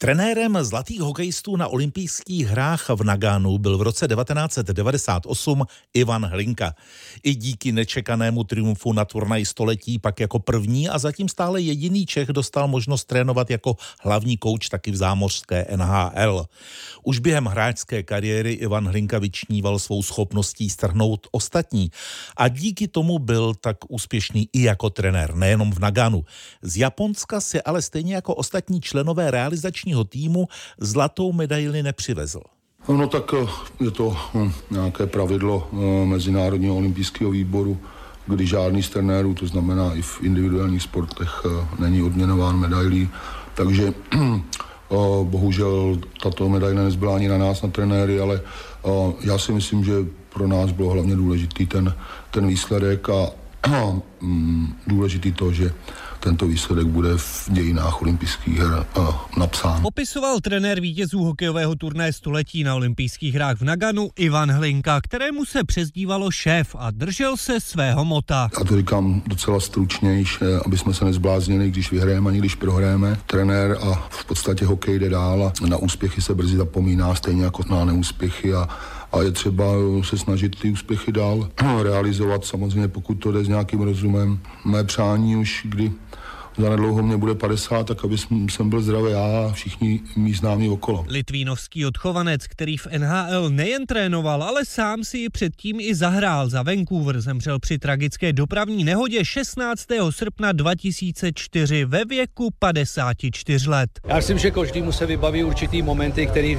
Trenérem zlatých hokejistů na olympijských hrách v Nagánu byl v roce 1998 Ivan Hlinka. I díky nečekanému triumfu na turnaji století pak jako první a zatím stále jediný Čech dostal možnost trénovat jako hlavní kouč taky v zámořské NHL. Už během hráčské kariéry Ivan Hlinka vyčníval svou schopností strhnout ostatní a díky tomu byl tak úspěšný i jako trenér, nejenom v Naganu. Z Japonska se ale stejně jako ostatní členové realizační reprezentačního týmu zlatou medaili nepřivezl. No tak eh, je to hm, nějaké pravidlo eh, Mezinárodního olympijského výboru, kdy žádný z trenérů, to znamená i v individuálních sportech, eh, není odměnován medailí. Takže bohužel tato medaile nezbyla ani na nás, na trenéry, ale já si myslím, že pro nás bylo hlavně důležitý ten, ten výsledek a hm, důležitý to, že tento výsledek bude v dějinách olympijských her napsán. Popisoval trenér vítězů hokejového turné století na olympijských hrách v Naganu Ivan Hlinka, kterému se přezdívalo šéf a držel se svého mota. Já to říkám docela stručnější, aby jsme se nezbláznili, když vyhrajeme ani když prohrajeme. Trenér a v podstatě hokej jde dál a na úspěchy se brzy zapomíná, stejně jako na neúspěchy a a je třeba se snažit ty úspěchy dál realizovat, samozřejmě pokud to jde s nějakým rozumem. Mé přání už, kdy zanedlouho mě bude 50, tak aby jsem byl zdravý já a všichni mý známí okolo. Litvínovský odchovanec, který v NHL nejen trénoval, ale sám si ji předtím i zahrál za Vancouver, zemřel při tragické dopravní nehodě 16. srpna 2004 ve věku 54 let. Já myslím, že každý mu se vybaví určitý momenty, který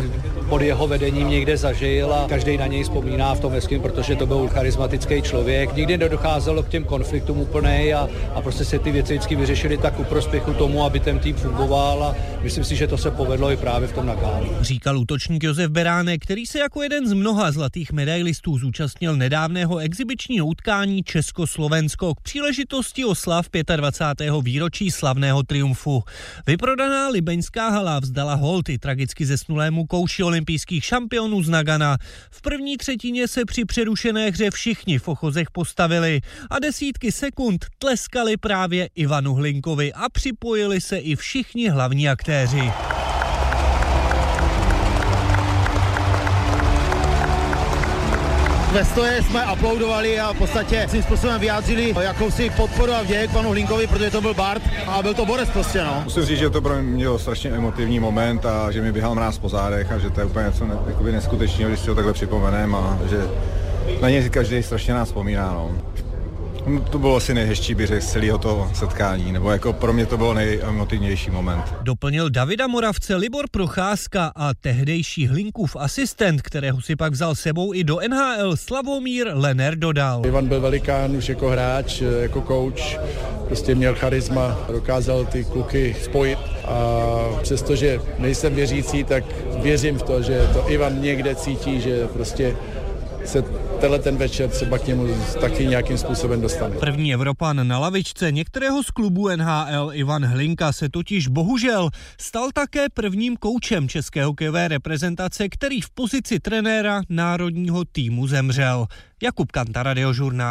pod jeho vedením někde zažil a každý na něj vzpomíná v tom hezkým, protože to byl charismatický člověk. Nikdy nedocházelo k těm konfliktům úplně a, a prostě se ty věci vždycky vyřešily tak ku prospěchu tomu, aby ten tým fungoval a myslím si, že to se povedlo i právě v tom Nagánu. Říkal útočník Josef Beránek, který se jako jeden z mnoha zlatých medailistů zúčastnil nedávného exibičního utkání Československo k příležitosti oslav 25. výročí slavného triumfu. Vyprodaná libeňská hala vzdala hold i tragicky zesnulému kouši olympijských šampionů z Nagana. V první třetině se při přerušené hře všichni v ochozech postavili a desítky sekund tleskali právě Ivanu Hlinkovi Škodovi a připojili se i všichni hlavní aktéři. Ve stoje jsme aplaudovali a v podstatě svým způsobem vyjádřili jakousi podporu a vděk panu Hlinkovi, protože to byl Bart a byl to Borec prostě, no. Musím říct, že to pro mě byl strašně emotivní moment a že mi běhal mráz po zádech a že to je úplně něco ne, neskutečného, když si ho takhle připomenem a že na něj každý strašně nás vzpomíná, no. No, to bylo asi nejhezčí, řekl, z celého toho setkání, nebo jako pro mě to byl nejemotivnější moment. Doplnil Davida Moravce Libor Procházka a tehdejší Hlinkův asistent, kterého si pak vzal sebou i do NHL, Slavomír Lener dodal. Ivan byl velikán už jako hráč, jako coach, prostě měl charisma, dokázal ty kluky spojit a přestože nejsem věřící, tak věřím v to, že to Ivan někde cítí, že prostě se tenhle ten večer třeba k němu taky nějakým způsobem dostane. První Evropan na lavičce některého z klubů NHL Ivan Hlinka se totiž bohužel stal také prvním koučem české hokejové reprezentace, který v pozici trenéra národního týmu zemřel. Jakub Kanta, Radiožurnál.